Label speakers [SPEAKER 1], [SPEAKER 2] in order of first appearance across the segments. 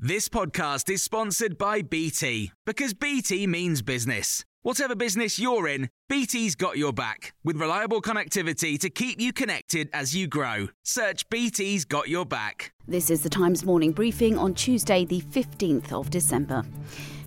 [SPEAKER 1] This podcast is sponsored by BT because BT means business. Whatever business you're in, BT's got your back with reliable connectivity to keep you connected as you grow. Search BT's got your back.
[SPEAKER 2] This is the Times morning briefing on Tuesday, the 15th of December.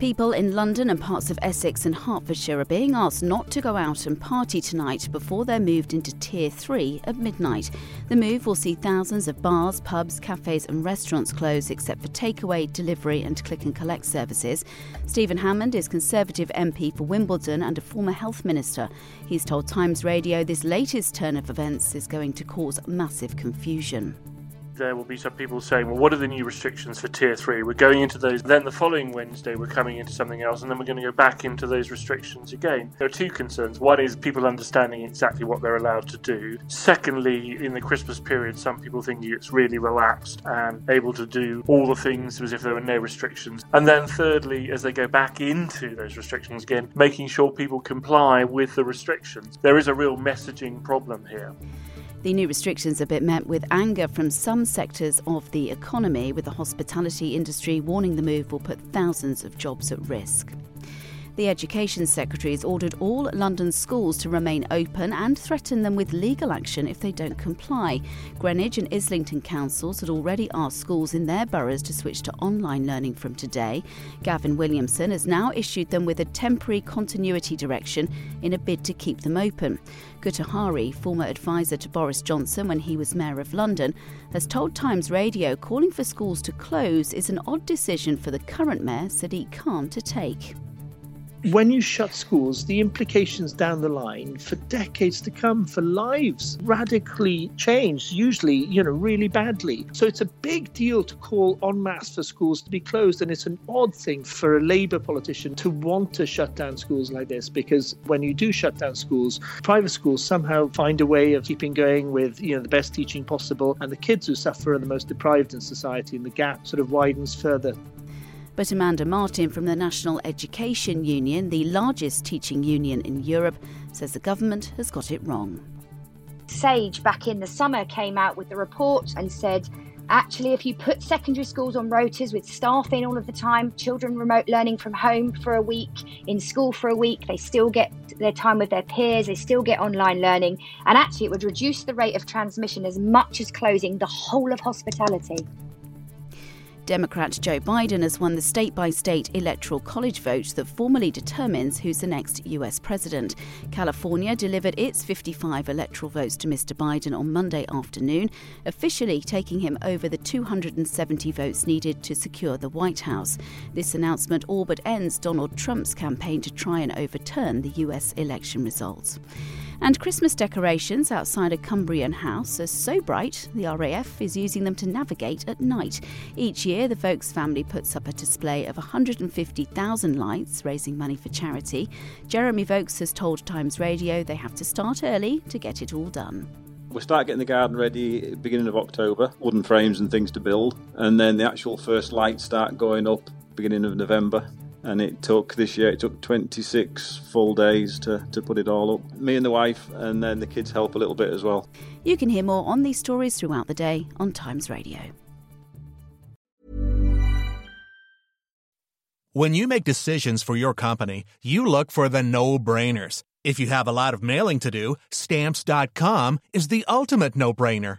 [SPEAKER 2] People in London and parts of Essex and Hertfordshire are being asked not to go out and party tonight before they're moved into Tier 3 at midnight. The move will see thousands of bars, pubs, cafes, and restaurants close except for takeaway, delivery, and click and collect services. Stephen Hammond is Conservative MP for Wimbledon and a former health minister. He's told Times Radio this latest turn of events is going to cause massive confusion
[SPEAKER 3] there will be some people saying, well, what are the new restrictions for tier three? We're going into those. Then the following Wednesday, we're coming into something else, and then we're going to go back into those restrictions again. There are two concerns. One is people understanding exactly what they're allowed to do. Secondly, in the Christmas period, some people think it's really relaxed and able to do all the things as if there were no restrictions. And then thirdly, as they go back into those restrictions again, making sure people comply with the restrictions. There is a real messaging problem here.
[SPEAKER 2] The new restrictions have been met with anger from some sectors of the economy, with the hospitality industry warning the move will put thousands of jobs at risk. The Education Secretary has ordered all London schools to remain open and threaten them with legal action if they don't comply. Greenwich and Islington councils had already asked schools in their boroughs to switch to online learning from today. Gavin Williamson has now issued them with a temporary continuity direction in a bid to keep them open. Guto Harri, former advisor to Boris Johnson when he was Mayor of London, has told Times Radio calling for schools to close is an odd decision for the current Mayor, Sadiq Khan, to take
[SPEAKER 4] when you shut schools, the implications down the line for decades to come for lives radically change, usually, you know, really badly. So it's a big deal to call en masse for schools to be closed. And it's an odd thing for a Labour politician to want to shut down schools like this because when you do shut down schools, private schools somehow find a way of keeping going with, you know, the best teaching possible. And the kids who suffer are the most deprived in society, and the gap sort of widens further.
[SPEAKER 2] But Amanda Martin from the National Education Union, the largest teaching union in Europe, says the government has got it wrong.
[SPEAKER 5] SAGE back in the summer came out with the report and said actually, if you put secondary schools on rotas with staff in all of the time, children remote learning from home for a week, in school for a week, they still get their time with their peers, they still get online learning, and actually, it would reduce the rate of transmission as much as closing the whole of hospitality.
[SPEAKER 2] Democrat Joe Biden has won the state by state electoral college vote that formally determines who's the next US president. California delivered its 55 electoral votes to Mr. Biden on Monday afternoon, officially taking him over the 270 votes needed to secure the White House. This announcement all but ends Donald Trump's campaign to try and overturn the US election results. And Christmas decorations outside a Cumbrian house are so bright the RAF is using them to navigate at night. Each year, the Vokes family puts up a display of 150,000 lights, raising money for charity. Jeremy Vokes has told Times Radio they have to start early to get it all done.
[SPEAKER 6] We start getting the garden ready beginning of October, wooden frames and things to build, and then the actual first lights start going up beginning of November and it took this year it took 26 full days to, to put it all up. Me and the wife and then the kids help a little bit as well.
[SPEAKER 2] You can hear more on these stories throughout the day on times radio.
[SPEAKER 7] When you make decisions for your company you look for the no-brainers. If you have a lot of mailing to do stamps.com is the ultimate no-brainer